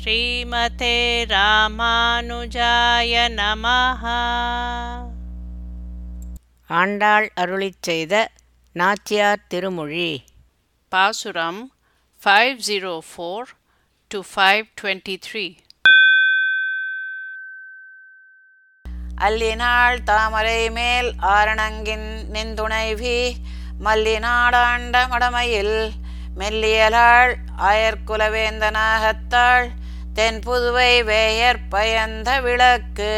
ஸ்ரீமதே ராமானுஜாய நமஹ. ஆண்டாள் அருளிச் செய்த நாச்சியார் திருமொழி. பாசுரம் five zero four to five twenty three அல்லினாள் தாமரை மேல் ஆரணங்கின் நின்துணைவி மல்லிநாடாண்ட மடமையில் மெல்லியலாள் ஆயர்குலவேந்தனாகத்தாள் தென் புதுவை வேயர் பயந்த விளக்கு.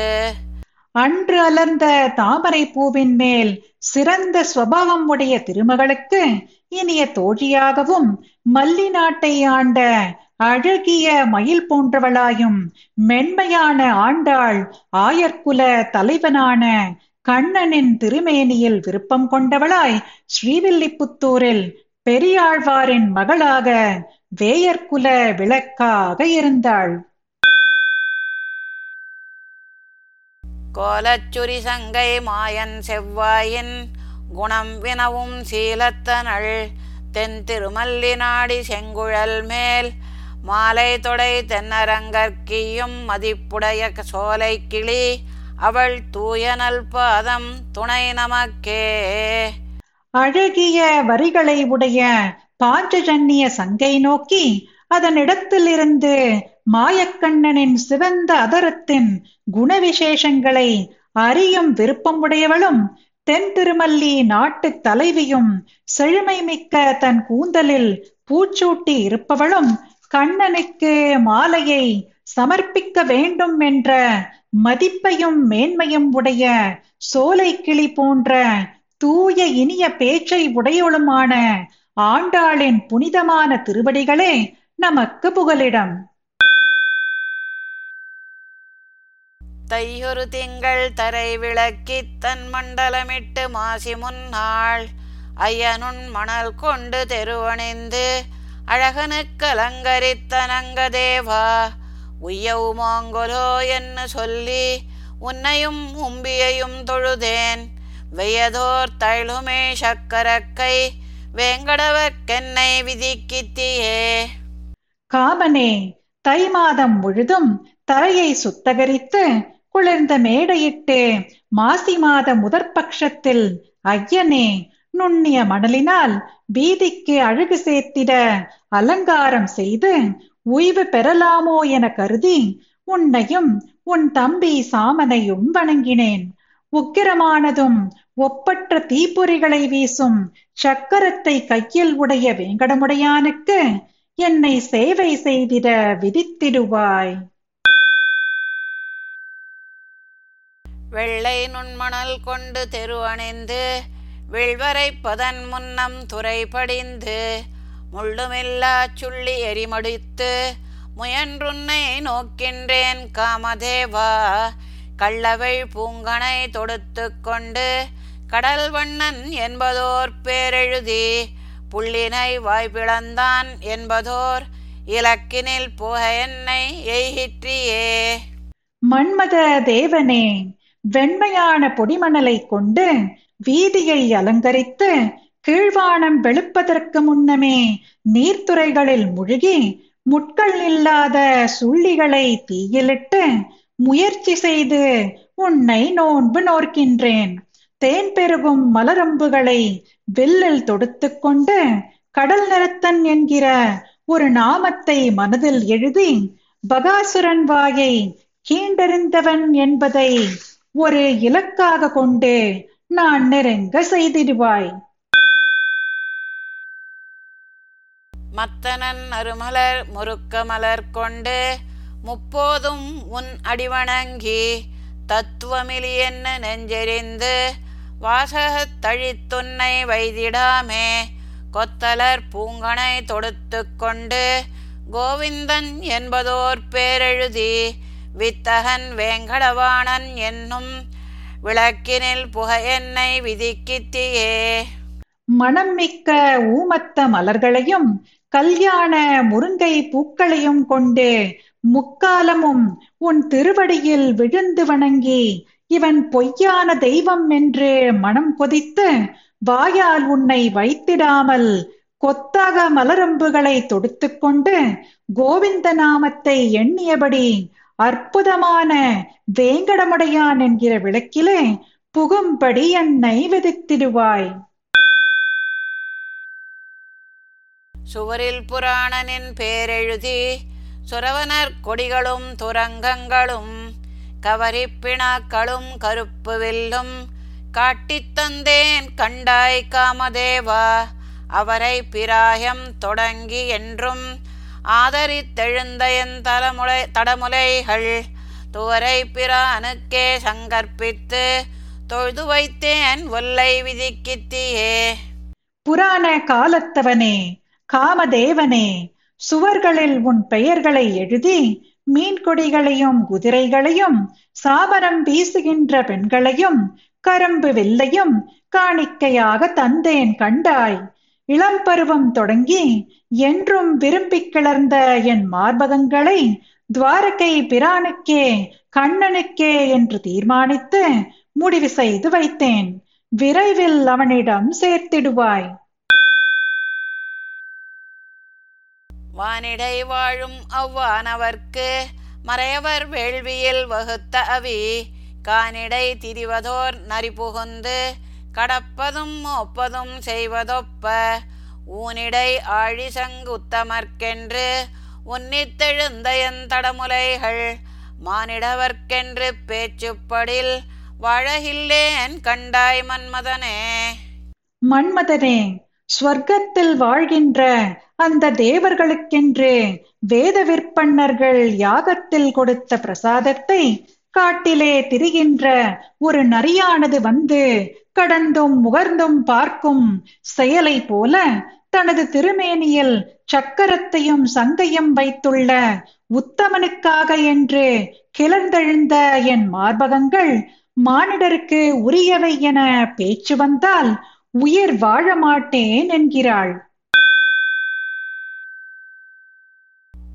அன்று அலர்ந்த தாமரை பூவின் மேல் சிறந்த சுவாவம் உடைய திருமகளுக்கு இனிய தோழியாகவும் மல்லி நாட்டை ஆண்ட அழகிய மயில் போன்றவளாயும் மென்மையான ஆண்டாள் ஆயர்குல தலைவனான கண்ணனின் திருமேனியில் விருப்பம் கொண்டவளாய் ஸ்ரீவில்லிபுத்தூரில் பெரியாழ்வாரின் மகளாக வேயர்குல விளக்காக இருந்தாள். கோலச்சுரி சங்கை மாயன் செவ்வாயின் குணம் வினவும் சீலத்தனள். தென் திருமல்லி நாடி செங்குழல் மேல் மாலை தொடை தென்னரங்கற்கியும் மதிப்புடைய சோலை கிளி அவள் தூயனல் பாதம் துணை நமக்கே. அழகிய வரிகளை உடைய பாஞ்சஜன்ய சங்கை நோக்கி அதனிடத்திலிருந்து மாயக்கண்ணனின் சிவந்த அதரத்தின் குணவிசேஷங்களை அறியும் விருப்பம் உடையவளும் தென் திருமல்லி நாட்டு தலைவியும் செழுமை மிக்க தன் கூந்தலில் பூச்சூட்டி இருப்பவளும் கண்ணனுக்கு மாலையை சமர்ப்பிக்க வேண்டும் என்ற மதிப்பையும் மேன்மையும் உடைய சோலை கிளி போன்ற தூய இனிய பேச்சை உடையவளுமான ஆண்டாளின் புனிதமான திருவடிகளே நமக்கு புகலிடம். தையொரு திங்கள் தரை விளக்கித் தன் மண்டலமிட்டு மாசி முன்னாள் ஐயனுன் மணல் கொண்டு தெருவணிந்து அழகனுக்கு அலங்கரித்தனங்க தேவா உய்யவுமாங்கொலோ என்று சொல்லி உன்னையும் உம்பியையும் தொழுதேன் வெய்யதோர் தழுமே சக்கரக்கை வேங்கடவர்க்கென்னை விதிக்கித்தியே காமனே தை மாதம் முழுதும் தரையை சுத்தகரித்து குளிர்ந்த மேடையிட்டு மாசி மாத முதற்பட்சத்தில் ஐயனே நுண்ணிய மணலினால் பீதிக்கு அழகு சேர்த்திட அலங்காரம் செய்து உய்வு பெறலாமோ என கருதி உன்னையும் உன் தம்பி சாமனையும் வணங்கினேன். உக்கிரமானதும் ஒப்பற்ற தீப்பொறிகளை வீசும் சக்கரத்தை கையில் உடைய வேங்கடமுடையானுக்கு என்னை சேவை செய்திட விதித்திடுவாய். வெள்ளை நுண்மணல் கொண்டு தெருவணிந்து அணிந்து பதன் முன்னம் துறை படிந்து முள்ளுமில்லா சுள்ளி எரிமடித்து முயன்றுன்னை நோக்கின்றேன் காமதேவா. கள்ளவை பூங்கனை தொடுத்து கொண்டு கடல் வண்ணன் என்பதோர் பேரெழுதி புள்ளினை வாய்ப்பிழந்தான் என்பதோர் இலக்கினில் புக என்னை எய்கிற்றியே. மன்மத தேவனே வெண்மையான பொடிமணலை கொண்டு வீதியை அலங்கரித்து கீழ்வானம் வெளுப்பதற்கு முன்னமே நீர்த்துறைகளில் முழுகி முட்கள் இல்லாத சுள்ளிகளை தீயிலிட்டு முயற்சி செய்து உன்னை நோன்பு நோர்க்கின்றேன். தேன் பெருகும் மலரம்புகளை வில்லில் தொடுத்துக் கொண்டு கடல் நிறத்தன் என்கிற ஒரு நாமத்தை மனதில் எழுதி பகாசுரன் வாயை கீண்டறிந்தவன் என்பதை ஒரு இலக்காக கொண்டு நான் நெருங்க செய்திடுவாய். மத்தனன் அருமலர் முறுக்க மலர் கொண்டு முப்போதும் உன் அடிவணங்கி தத்துவமிலி என்ன நெஞ்செறிந்து? வாசகத் தழித்துன்னை வைதிடாமே. கொத்தலர் பூங்கனை தொடுத்து கொண்டு கோவிந்தன் என்பதோர் பேரெழுதி வித்தகன் வேங்கடவாணன் என்னும் விளக்கினில் புக என்னை விதிக்கித்தியே மனம் மிக்க ஊமத்த மலர்களையும் கல்யாண முருங்கை பூக்களையும் கொண்டு முக்காலமும் உன் திருவடியில் விழுந்து வணங்கி இவன் பொய்யான தெய்வம் என்று மனம் கொதித்து வாயால் உன்னை வைத்திடாமல் கொத்தாக மலரம்புகளை தொடுத்துக்கொண்டு கோவிந்த நாமத்தை எண்ணியபடி அற்புதமான வேங்கடமுடையான் என்கிற விளக்கிலே புகும்படி என்னை விதித்திடுவாய். சுவரில் புராணனின் பேரெழுதி சுரவனர் கொடிகளும் துரங்கங்களும் கவரிப்பிணாக்களும் கருப்பு வில்லும் காட்டித் தந்தேன் கண்டாய் காமதேவா அவரை பிராயம் தொடங்கி என்றும் ஆதரித்தெழுந்த என் தலைமுலை தடமுலைகள் துவரை பிரானுக்கே சங்கற்பித்து தொழுது வைத்தேன் ஒல்லை விதிக்கித்தியே புராண காலத்தவனே காமதேவனே சுவர்களில் உன் பெயர்களை எழுதி மீன்கொடிகளையும் குதிரைகளையும் சாபரம் வீசுகின்ற பெண்களையும் கரும்பு வில்லையும் காணிக்கையாக தந்தேன் கண்டாய். இளம்பருவம் தொடங்கி என்றும் விரும்பிக் கிளர்ந்த என் மார்பகங்களை துவாரகை பிரானுக்கே கண்ணனுக்கே என்று தீர்மானித்து முடிவு செய்து வைத்தேன். விரைவில் அவனிடம் சேர்த்திடுவாய். வானிடை வாழும் அவ்வானவர்க்கு மறையவர் வேள்வியில் வகுத்த அவி கானிடை திரிவதோர் நரிபுகுந்து கடப்பதும் ஒப்பதும் செய்வதொப்ப ஊனிடை ஆழிசங்குத்தமர்க்கென்று சங்குத்தமர்க்கென்று தடமுலைகள் மானிடவர்க்கென்று பேச்சுப்படில் வாழகில்லேன் கண்டாய் மன்மதனே. மன்மதனே ஸ்வர்க்கத்தில் வாழ்கின்ற அந்த தேவர்களுக்கென்று வேத விற்பன்னர்கள் யாகத்தில் கொடுத்த பிரசாதத்தை காட்டிலே திரிகின்ற ஒரு நரியானது வந்து கடந்தும் முகர்ந்தும் பார்க்கும் செயலை போல தனது திருமேனியில் சக்கரத்தையும் சங்கையும் வைத்துள்ள உத்தமனுக்காக என்று கிளர்ந்தெழுந்த என் மார்பகங்கள் மானிடருக்கு உரியவை என பேச்சு வந்தால் உயிர் வாழ மாட்டேன் என்கிறாள்.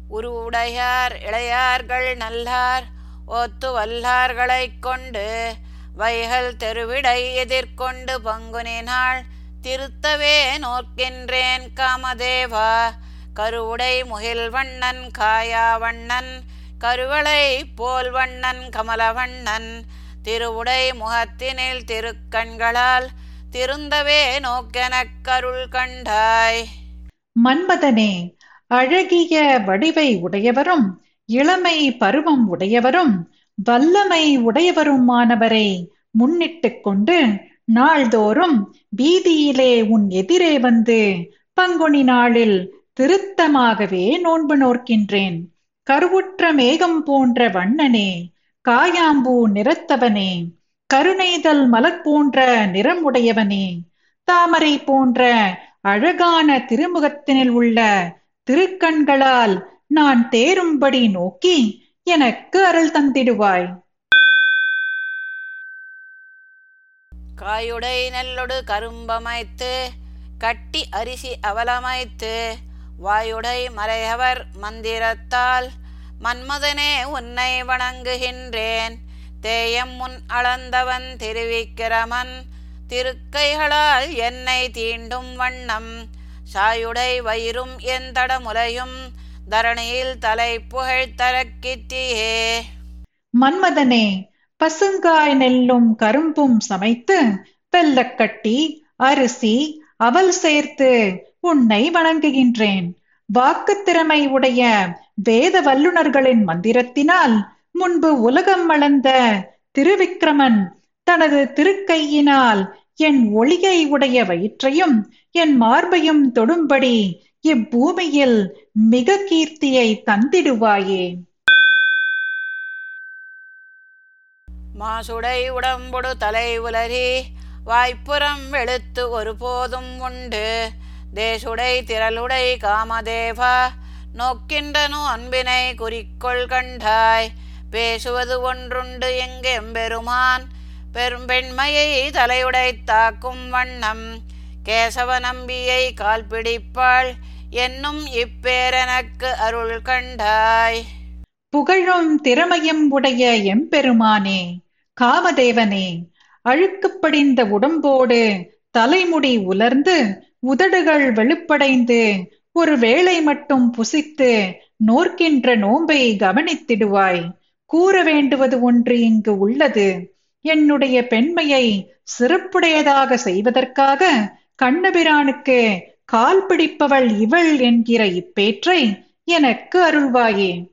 உருவுடையார் இளையார்கள் நல்லார் ஒத்து வல்லார்களைக் கொண்டு வைகள் தெருவிடை எதிர்கொண்டு பங்குனினாள் திருத்தவே நோக்கின்றேன் காமதேவா கருவுடை முகில் வண்ணன் காயாவண்ணன் கருவளை போல் வண்ணன் கமலவண்ணன் திருவுடை முகத்தினில் திருக்கண்களால் திருந்தவே நோக்கெனக் கருள் கண்டாய். மன்மதனே அழகிய வடிவை உடையவரும் இளமை பருவம் உடையவரும் வல்லமை உடையவருமானவரை முன்னிட்டுக் கொண்டு நாள்தோறும் வீதியிலே உன் எதிரே வந்து பங்குனி நாளில் திருத்தமாகவே நோன்பு நோக்கின்றேன் கருவுற்ற மேகம் போன்ற வண்ணனே காயாம்பூ நிறத்தவனே கருணைதல் மலர் போன்ற நிறம் உடையவனே தாமரை போன்ற அழகான திருமுகத்தினில் உள்ள திருக்கண்களால் நான் தேரும்படி நோக்கி எனக்கு அருள் தந்திடுவாய். காயுடை நெல்லொடு கரும்பமைத்து கட்டி அரிசி அவலமைத்து வாயுடை மறையவர் மந்திரத்தால் மன்மதனே உன்னை வணங்குகின்றேன். தேயம் முன் அளந்தவன் திருவிக்கிரமன் திருக்கைகளால் என்னை தீண்டும் வண்ணம். சாயுடை வயிறும் என் தடமுலையும் தரணியில் தலை புகழ் தரக்கித்தியே மன்மதனே பசுங்காய் நெல்லும் கரும்பும் சமைத்து வெல்லக்கட்டி அரிசி அவல் சேர்த்து உன்னை வணங்குகின்றேன். வாக்குத் திறமை உடைய வேத வல்லுனர்களின் மந்திரத்தினால் முன்பு உலகம் வளர்ந்த திருவிக்கிரமன் தனது திருக்கையினால் என் ஒளியை உடைய வயிற்றையும் என் மார்பையும் தொடும்படி இப்பூமியில் மிக கீர்த்தியை தந்திடுவாயே. மாசுடை உடம்பொடு தலை உலரி வாய்ப்புறம் வெளுத்து ஒருபோதும் உண்டு. தேசுடை திரளுடை காமதேவா நோக்கின்றனு அன்பினை குறிக்கொள் கண்டாய். பேசுவது ஒன்றுண்டு எங்கெம்பெருமான் பெரும்பெண்மையை தலையுடை தாக்கும் வண்ணம். கேசவ நம்பியை கால் பிடிப்பாள். என்னும் இப்பேரனக்கு அருள் கண்டாய். புகழும் திறமையும் உடைய எம்பெருமானே காமதேவனே அழுக்கு படிந்த உடம்போடு தலைமுடி உலர்ந்து உதடுகள் வெளுப்படைந்து ஒரு வேளை மட்டும் புசித்து நோர்க்கின்ற நோன்பை கவனித்திடுவாய். கூற வேண்டுவது ஒன்று இங்கு உள்ளது. என்னுடைய பெண்மையை சிறப்புடையதாக செய்வதற்காக கண்ணபிரானுக்கு கால் பிடிப்பவள் இவள் என்கிற இப்பேற்றை எனக்கு அருள்வாயே.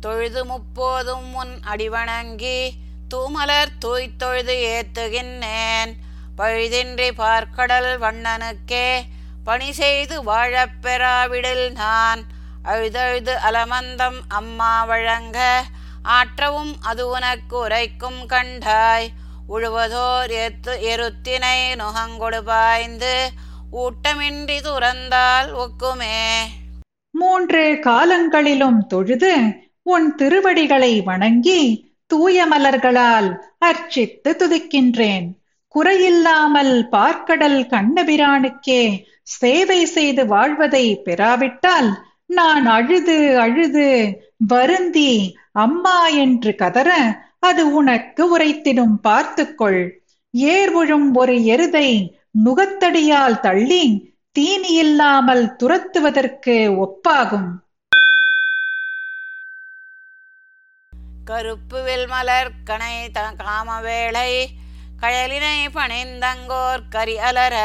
தொழுது முப்போதும் உன் அடிவணங்கி தூமலர் தூய்த் தொழுது ஏத்துகின்றேன். பழுதின்றி பார்க்கடல் வண்ணனுக்கே பணி செய்து வாழப்பெறாவிடில் நான். அழுதழுது அலமந்தம் அம்மா வழங்க. ஆற்றவும் அது உனக்கு உரைக்கும் கண்டாய். உழுவதோர் எத்து எருத்தினை நுகங்கொடு பாய்ந்து. ஊட்டமின்றி துறந்தால் ஒக்குமே. மூன்று காலங்களிலும் தொழுது உன் திருவடிகளை வணங்கி தூய மலர்களால் அர்ச்சித்து துதிக்கின்றேன். குறையில்லாமல் பார்க்கடல் கண்ணபிரானுக்கே சேவை செய்து வாழ்வதை பெறாவிட்டால் நான் அழுது அழுது வருந்தி அம்மா என்று கதற அது உனக்கு உரைத்திடும் பார்த்துக்கொள். ஏர் உழும் ஒரு எருதை நுகத்தடியால் தள்ளி தீனி இல்லாமல் துரத்துவதற்கு ஒப்பாகும். கருப்பு வெல்மலர் கனை த காமவேளை கழலினை பணிந்தங்கோர் கரி அலர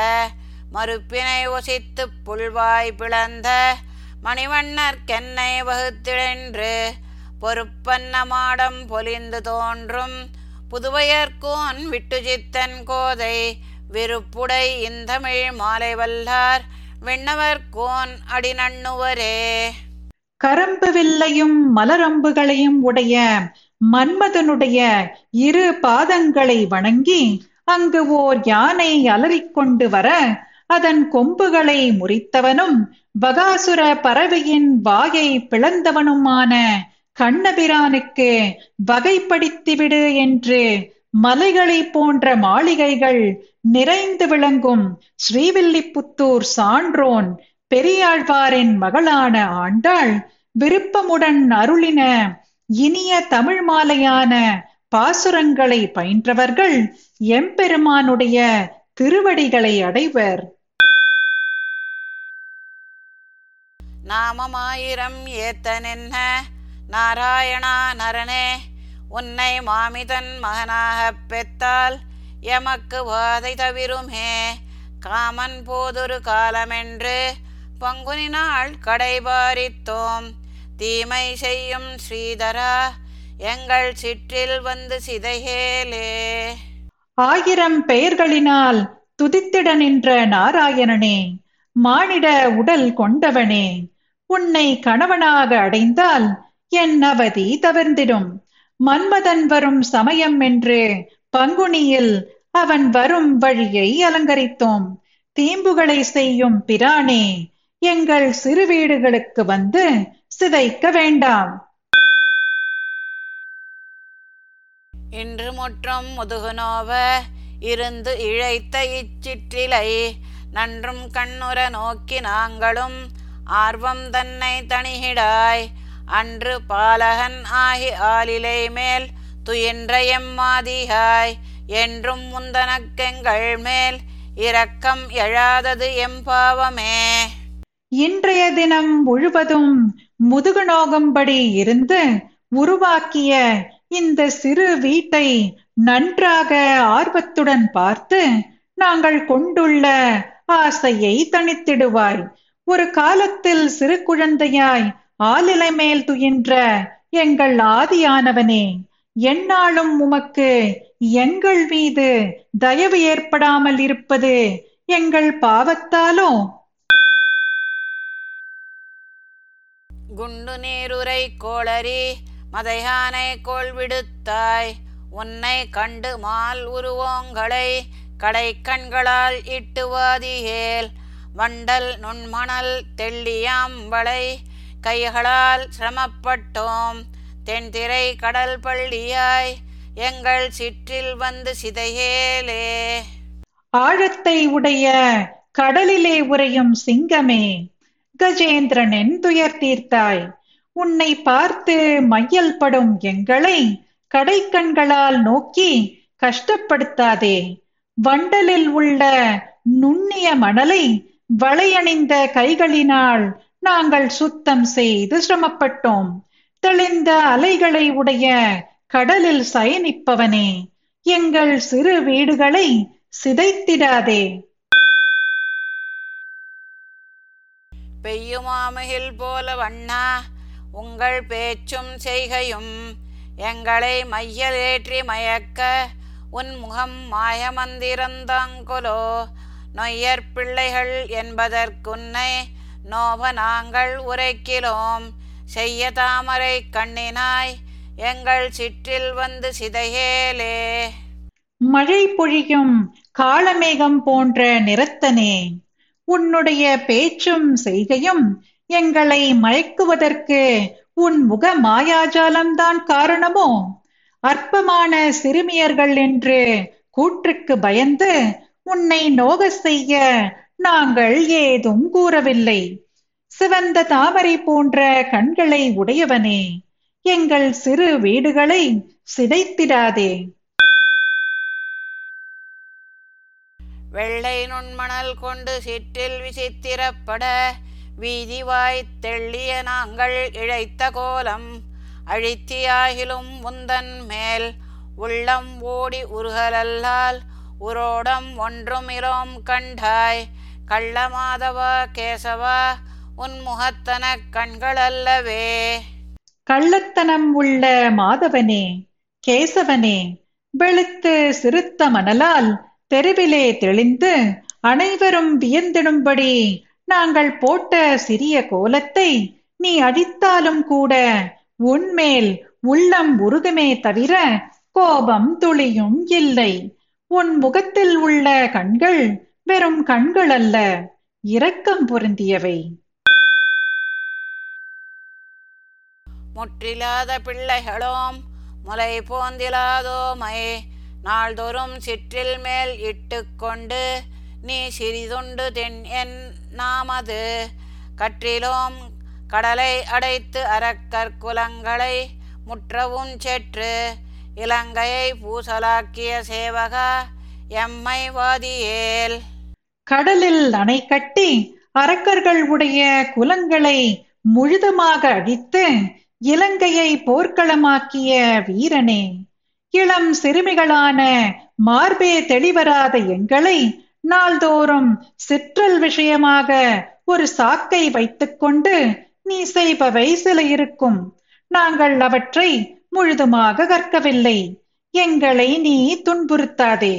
மறுப்பினை ஒசித்து புல்வாய் பிளந்த மணிவண்ணர் கென்னை வகுத்திழன்று பொறுப்பன்ன மாடம் பொலிந்து தோன்றும் புதுவையர்கோன் விட்டுஜித்தன் கோதை விருப்புடை இந்தமிழ் மாலை வல்லார் விண்ணவர் கோன் அடிநண்ணுவரே. கரம்பு வில்லையும் மலரம்புகளையும் உடைய மன்மதனுடைய இரு பாதங்களை வணங்கி அங்கு ஓர் யானை அலறிக்கொண்டு வர அதன் கொம்புகளை முறித்தவனும் பகாசுர பறவையின் வாயை பிளந்தவனுமான கண்ணபிரானுக்கு வகைப்படுத்திவிடு என்று மலைகளை போன்ற மாளிகைகள் நிறைந்து விளங்கும் ஸ்ரீவில்லிபுத்தூர் சான்றோன் பெரியாழ்வாரின் மகளான ஆண்டாள் விருப்பமுடன் அருளின இனிய தமிழ் மாலையான பாசுரங்களை பயின்றவர்கள் எம்பெருமானுடைய திருவடிகளை அடைவர். நாமமாயிரம் ஏத்தனென்ன? நாராயணா நரனே உன்னை மாமிதன் மகனாகப் பெத்தால் எமக்கு வாதை தவிருமே. காமன் போதொரு காலமென்று பங்குனினால் கடைபாரித்தோம். தீமை செய்யும் ஸ்ரீதரா எங்கள் சிற்றில் வந்து சிதையேலே. ஆயிரம் பெயர்களினால் துதித்திட நின்ற நாராயணனே மானிட உடல் கொண்டவனே. உன்னை கணவனாக அடைந்தால் என் அவதி தவிர்ந்திடும். மன்மதன் வரும் சமயம் என்று பங்குனியில் அவன் வரும் வழியை அலங்கரித்தோம். தீம்புகளை செய்யும் பிரானே எங்கள் சிறு வீடுகளுக்கு வந்து சிதைக்க வேண்டாம். இன்று முற்றும் முதுகுனோவ இருந்து இழைத்த இச்சிற்றிலை நன்றும் கண்ணுர நோக்கி நாங்களும் ஆர்வம் தன்னை தணிகிடாய். அன்று பாலகன் ஆகி ஆலிலை மேல் துயின்ற எம்மாதிகாய் என்றும் முந்தனக்கெங்கள் மேல் இரக்கம் எழாதது எம்பாவமே இன்றைய தினம் முழுவதும் முதுகு நோகும்படி இருந்து உருவாக்கிய இந்த சிறு வீட்டை நன்றாக ஆர்வத்துடன் பார்த்து நாங்கள் கொண்டுள்ள ஆசையை தணித்திடுவாய். ஒரு காலத்தில் சிறு குழந்தையாய் ஆலிலை மேல் துயின்ற எங்கள் ஆதியானவனே எந்நாளும் உமக்கு எங்கள் மீது தயவு ஏற்படாமல் இருப்பது எங்கள் பாவத்தாலோ? குண்டு நீருரை கோளரி மதையானை கோள் விடுத்தாய். உன்னை கண்டு மால் உருவோங்களை கடை கண்களால் இட்டுவாதியேல் வண்டல் நுண்மணல் தெள்ளியாம் வளை கைகளால் சிரமப்பட்டோம். தென்திரை கடல் பள்ளியாய் எங்கள் சிற்றில் வந்து சிதையேலே. ஆழத்தை உடைய கடலிலே உறையும் சிங்கமே கஜேந்திரனின் துயர் தீர்த்தாய். உன்னை பார்த்து மையல் படும் எங்களை கடைக்கண்களால் நோக்கி கஷ்டப்படுத்தாதே. வண்டலில் உள்ள நுண்ணிய மணலை வளையணிந்த கைகளினால் நாங்கள் சுத்தம் செய்து சிரமப்பட்டோம். தெளிந்த அலைகளை உடைய கடலில் சயனிப்பவனே எங்கள் சிறு வீடுகளை சிதைத்திடாதே. பெய்யுமாமுகில் போல வண்ணா உங்கள் பேச்சும் செய்கையும் எங்களை மையல் ஏற்றி மயக்க உன் முகம் மாயமந்திரந்தாங்கொலோ நொய்யற் பிள்ளைகள் என்பதற்குன்னை நோப நாங்கள் உரைக்கிறோம் செய்ய தாமரை கண்ணினாய் எங்கள் சிற்றில் வந்து சிதையேலே. மழை பொழியும் காலமேகம் போன்ற நிறத்தனே உன்னுடைய பேச்சும் செய்கையும் எங்களை மயக்குவதற்கு உன் முக மாயாஜாலம்தான் காரணமோ? அற்பமான சிறுமியர்கள் என்று கூற்றுக்கு பயந்து உன்னை நோக செய்ய நாங்கள் ஏதும் கூறவில்லை. சிவந்த தாமரை போன்ற கண்களை உடையவனே எங்கள் சிறு வீடுகளை சிதைத்திடாதே. வெள்ளை நுண்மணல் கொண்டு சிற்றில் விசித்திரப்பட வீதிவாய் தெள்ளிய நாங்கள் இழைத்த கோலம் அழித்தியாகிலும் முந்தன் மேல் உள்ளம் ஓடி உருகலல்லால் உரோடம் ஒன்றும் இரோம் கண்டாய். கள்ளமாதவா கேசவா உன் முகத்தனக் கண்களல்லவே. கள்ளத்தனம் உள்ள மாதவனே கேசவனே வெளுத்து சிறுத்த மணலால் தெருவிலே தெளிந்து அனைவரும் வியந்திடும்படி நாங்கள் போட்ட சிறிய கோலத்தை நீ அடித்தாலும் கூட உன்மேல் உள்ளம் உருகுமே தவிர கோபம் துளியும் இல்லை. உன் முகத்தில் உள்ள கண்கள் வெறும் கண்கள் அல்ல இரக்கம் பொருந்தியவை. முற்றிலாத பிள்ளைகளோம் முலை போந்திலாதோமை நாள்தோறும் சிற்றில் மேல் இட்டுக்கொண்டு நீ சிறிதுண்டு தென் என் நாமது. கற்றிலோம் கடலை அடைத்து அறக்கற்குலங்களை முற்றவும் செற்று இலங்கையை பூசலாக்கிய சேவகா எம்மை வாதியேல். கடலில் அணை கட்டி அரக்கர்கள் உடைய குலங்களை முழுதுமாக அழித்து இலங்கையை போர்க்களமாக்கிய வீரனே இளம் சிறுமிகளான மார்பே தெளிவராத எங்களை நாள்தோறும் சிற்றல் விஷயமாக ஒரு சாக்கை வைத்துக்கொண்டு நீ செய்பவை சில இருக்கும். நாங்கள் அவற்றை முழுதுமாக கற்கவில்லை. எங்களை நீ துன்புறுத்தாதே.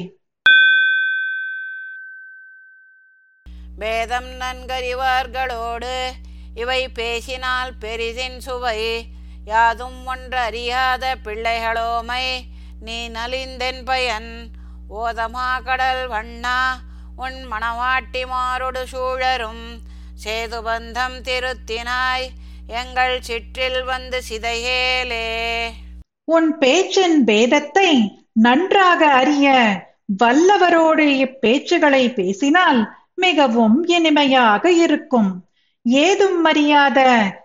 வேதம் நன்கறிவார்களோடு இவை பேசினால் பெரிதின் சுவை. யாதும் ஒன்றறியாத பிள்ளைகளோமை நீ நலிந்தென் பயன். ஓதமா கடல் வண்ணா உன் மணவாட்டிமாரொடு சூழரும். சூழரும் சேதுபந்தம் திருத்தினாய் எங்கள் சிற்றில் வந்து சிதையேலே. உன் பேச்சின் பேதத்தை நன்றாக அறிய வல்லவரோடு இப்பேச்சுகளை பேசினால் மிகவும் இனிமையாக இருக்கும். ஏதும் அறியாத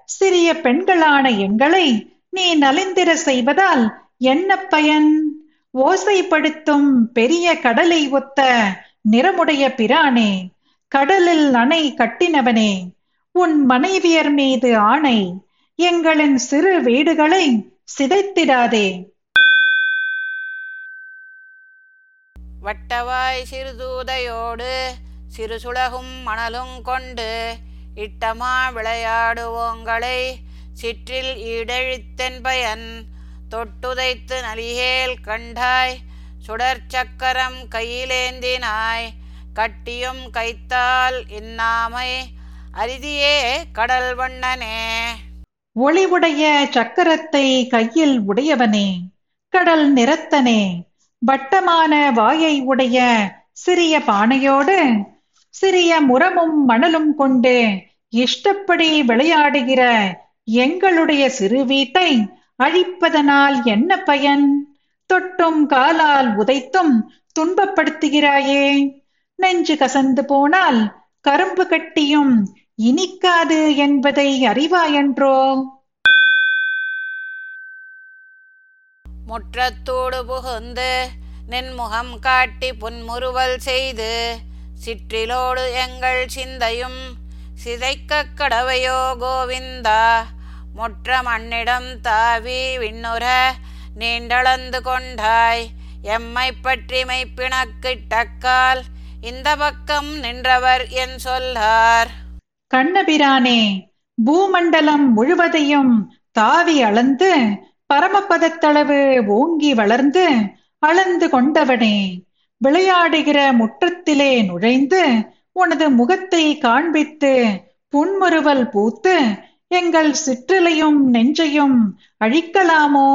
சிறிய பெண்களான எங்களை நீ நலிந்திர செய்வதால் என்ன பயன்? ஓசைப்படுத்தும் பெரிய கடலை ஒத்த நிறமுடைய பிரானே கடலில் அணை கட்டினவனே உன் மனைவியர் மீது ஆணை எங்களின் சிறு வீடுகளை சிதைத்திடாதே. வட்டவாய் சிறுதூதையோடு சிறுசுலகும் மணலும் கொண்டு இட்டமா விளையாடுவோங்களை சிற்றில் இடழித்தென் பயன் தொட்டுதைத்து நலிகேல் கண்டாய் சுடற்சக்கரம் கையிலேந்தினாய் கட்டியும் கைத்தால் இன்னாமை அரிதியே கடல் வண்ணனே. ஒளிவுடைய சக்கரத்தை கையில் உடையவனே கடல் நிறத்தனே வட்டமான வாயை உடைய சிறிய பானையோடு சிறிய முரமும் மணலும் கொண்டு இஷ்டப்படி விளையாடுகிற எங்களுடைய சிறு வீட்டை அழிப்பதனால் என்ன பயன்? தொட்டும் காலால் உதைத்தும் துன்பப்படுத்துகிறாயே. நெஞ்சு கசந்து போனால் கரும்பு கட்டியும் இனிக்காது என்பதை அறிவாயன்றோ முற்றத்தோடு புகுந்து நின்முகம் காட்டி புன்முறுவல் செய்து சிற்றிலோடு எங்கள் சிந்தையும் சிதைக்கக் கடவையோ கோவிந்தா முற்ற மண்ணிடம் தாவி விண்ணுற நீண்டளந்து கொண்டாய் எம்மை பற்றி மெய்ப்பிணக்கிட்டக்கால் இந்த பக்கம் நின்றவர் என் சொல்லார். கண்ணபிரானே பூமண்டலம் முழுவதையும் தாவி அளந்து பரமபதத்தளவு ஓங்கி வளர்ந்து அளந்து கொண்டவனே விளையாடுகிற முற்றத்திலே நுழைந்து உனது முகத்தை காண்பித்து புன்முறுவல் பூத்து எங்கள் சிற்றிலையும் நெஞ்சையும் அழிக்கலாமோ?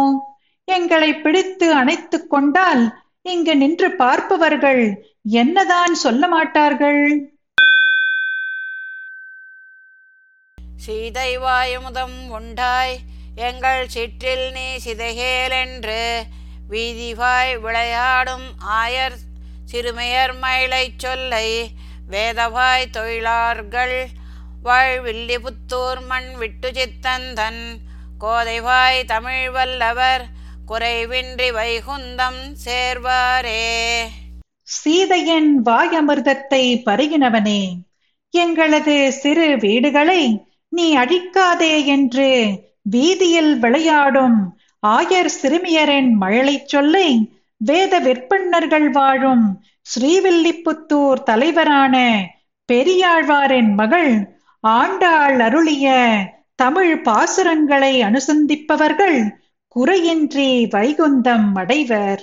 எங்களை பிடித்து அணைத்துக் கொண்டால் இங்கு நின்று பார்ப்பவர்கள் என்னதான் சொல்ல மாட்டார்கள்? சீதை வாயுமுதம் உண்டாய் எங்கள் சிற்றில் நீ சிதைகேலென்று வீதிவாய் விளையாடும் ஆயர் சிறுமையர் மயிலைச் சொல்லை வேதவாய் தொழிலார்கள் வாழ்வில்லிபுத்தூர் மண் விட்டு சித்தந்தன் கோதைவாய் தமிழ் வல்லவர் குறைவின்றி வைகுந்தம் சேர்வாரே. சீதையின் வாயமிர்தத்தை பருகினவனே எங்களது சிறு வீடுகளை நீ அழிக்காதே என்று வீதியில் விளையாடும் ஆயர் சிறுமியரின் மழலைச் சொல்லை வேத விற்பன்னர்கள் வாழும் ஸ்ரீவில்லிபுத்தூர் தலைவரான பெரியாழ்வாரின் மகள் ஆண்டாள் அருளிய தமிழ் பாசுரங்களை அனுசந்திப்பவர்கள் குறையின்றி வைகுந்தம் அடைவர்.